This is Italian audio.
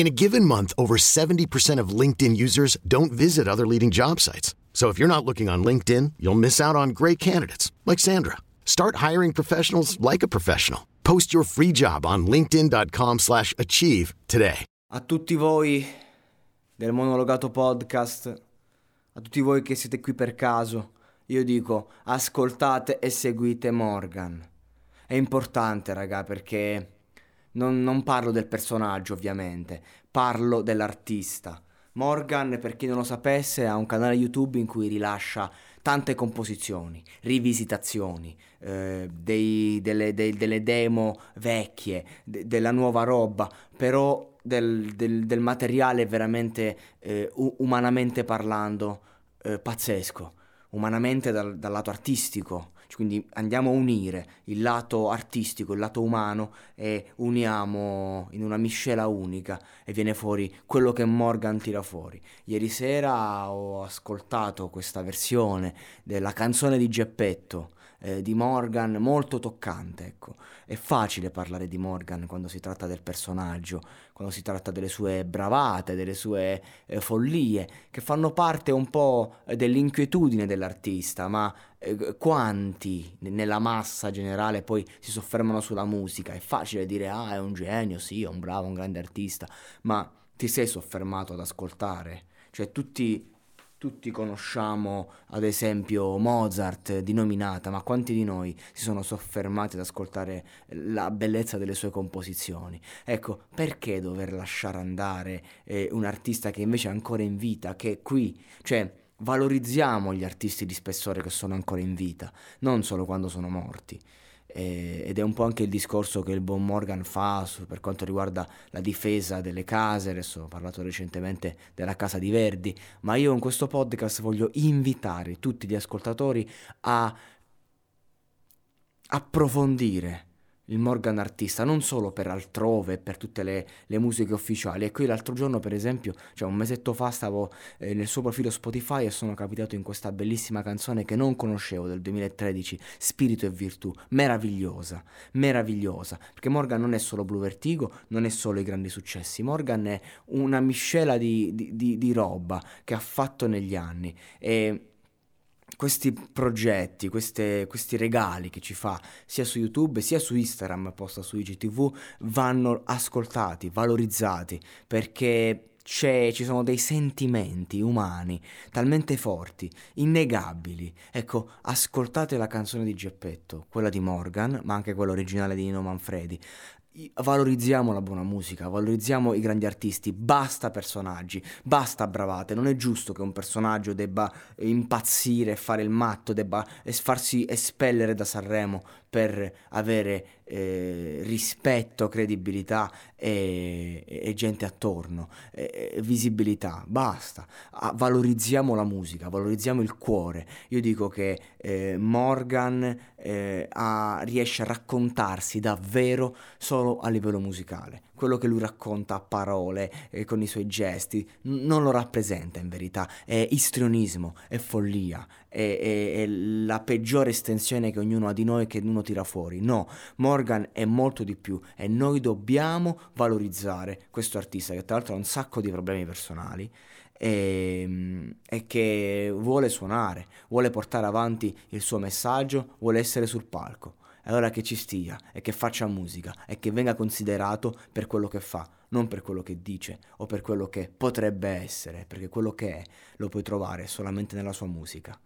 In a given month, over 70% of LinkedIn users don't visit other leading job sites. So if you're not looking on LinkedIn, you'll miss out on great candidates like Sandra. Start hiring professionals like a professional. Post your free job on linkedin.com/achieve today. A tutti voi del monologato podcast, a tutti voi che siete qui per caso, io dico ascoltate e seguite Morgan. È importante, raga, perché non, non parlo del personaggio, ovviamente, parlo dell'artista. Morgan, per chi non lo sapesse, ha un canale YouTube in cui rilascia tante composizioni, rivisitazioni, eh, dei, delle, dei, delle, demo vecchie, de, della nuova roba, però del, del, del materiale veramente eh, umanamente parlando eh, pazzesco, umanamente dal, dal lato artistico, quindi andiamo a unire il lato artistico, il lato umano e uniamo in una miscela unica e viene fuori quello che Morgan tira fuori. Ieri sera ho ascoltato questa versione della canzone di Geppetto eh, di Morgan molto toccante. Ecco. È facile parlare di Morgan quando si tratta del personaggio, quando si tratta delle sue bravate, delle sue eh, follie, che fanno parte un po' dell'inquietudine dell'artista, ma eh, quanti nella massa generale poi si soffermano sulla musica? È facile dire ah è un genio, sì, è un bravo, un grande artista, ma ti sei soffermato ad ascoltare? Cioè tutti tutti conosciamo ad esempio Mozart di nominata, ma quanti di noi si sono soffermati ad ascoltare la bellezza delle sue composizioni? Ecco, perché dover lasciare andare eh, un artista che invece è ancora in vita, che è qui? Cioè, valorizziamo gli artisti di spessore che sono ancora in vita, non solo quando sono morti. Ed è un po' anche il discorso che il buon Morgan fa su, per quanto riguarda la difesa delle case, adesso ho parlato recentemente della casa di Verdi, ma io in questo podcast voglio invitare tutti gli ascoltatori a approfondire il Morgan artista, non solo per altrove, per tutte le, le, musiche ufficiali. E qui l'altro giorno, per esempio, cioè un mesetto fa, stavo eh, nel suo profilo Spotify e sono capitato in questa bellissima canzone che non conoscevo del 2013, Spirito e Virtù. Meravigliosa, meravigliosa. Perché Morgan non è solo Blue Vertigo, non è solo i grandi successi. Morgan è una miscela di, di, di, di roba che ha fatto negli anni. E questi progetti, queste, questi regali che ci fa sia su YouTube sia su Instagram, posta su IGTV, vanno ascoltati, valorizzati, perché ci sono dei sentimenti umani talmente forti, innegabili. Ecco, ascoltate la canzone di Geppetto, quella di Morgan, ma anche quella originale di Nino Manfredi valorizziamo la buona musica, valorizziamo i grandi artisti, basta personaggi, basta bravate, non è giusto che un personaggio debba impazzire, fare il matto, debba farsi espellere da Sanremo per avere eh, rispetto, credibilità e, e gente attorno, e, e visibilità, basta, ah, valorizziamo la musica, valorizziamo il cuore. Io dico che eh, Morgan eh, ha, riesce a raccontarsi davvero solo a livello musicale quello che lui racconta a parole, eh, con i suoi gesti, non lo rappresenta in verità, è istrionismo, è follia, è, è, è, la peggiore estensione che ognuno ha di noi che uno tira fuori. No, Morgan è molto di più e noi dobbiamo valorizzare questo artista che tra l'altro ha un sacco di problemi personali. E, e, che vuole suonare, vuole portare avanti il suo messaggio, vuole essere sul palco allora che ci stia e che faccia musica e che venga considerato per quello che fa, non per quello che dice o per quello che potrebbe essere, perché quello che è lo puoi trovare solamente nella sua musica.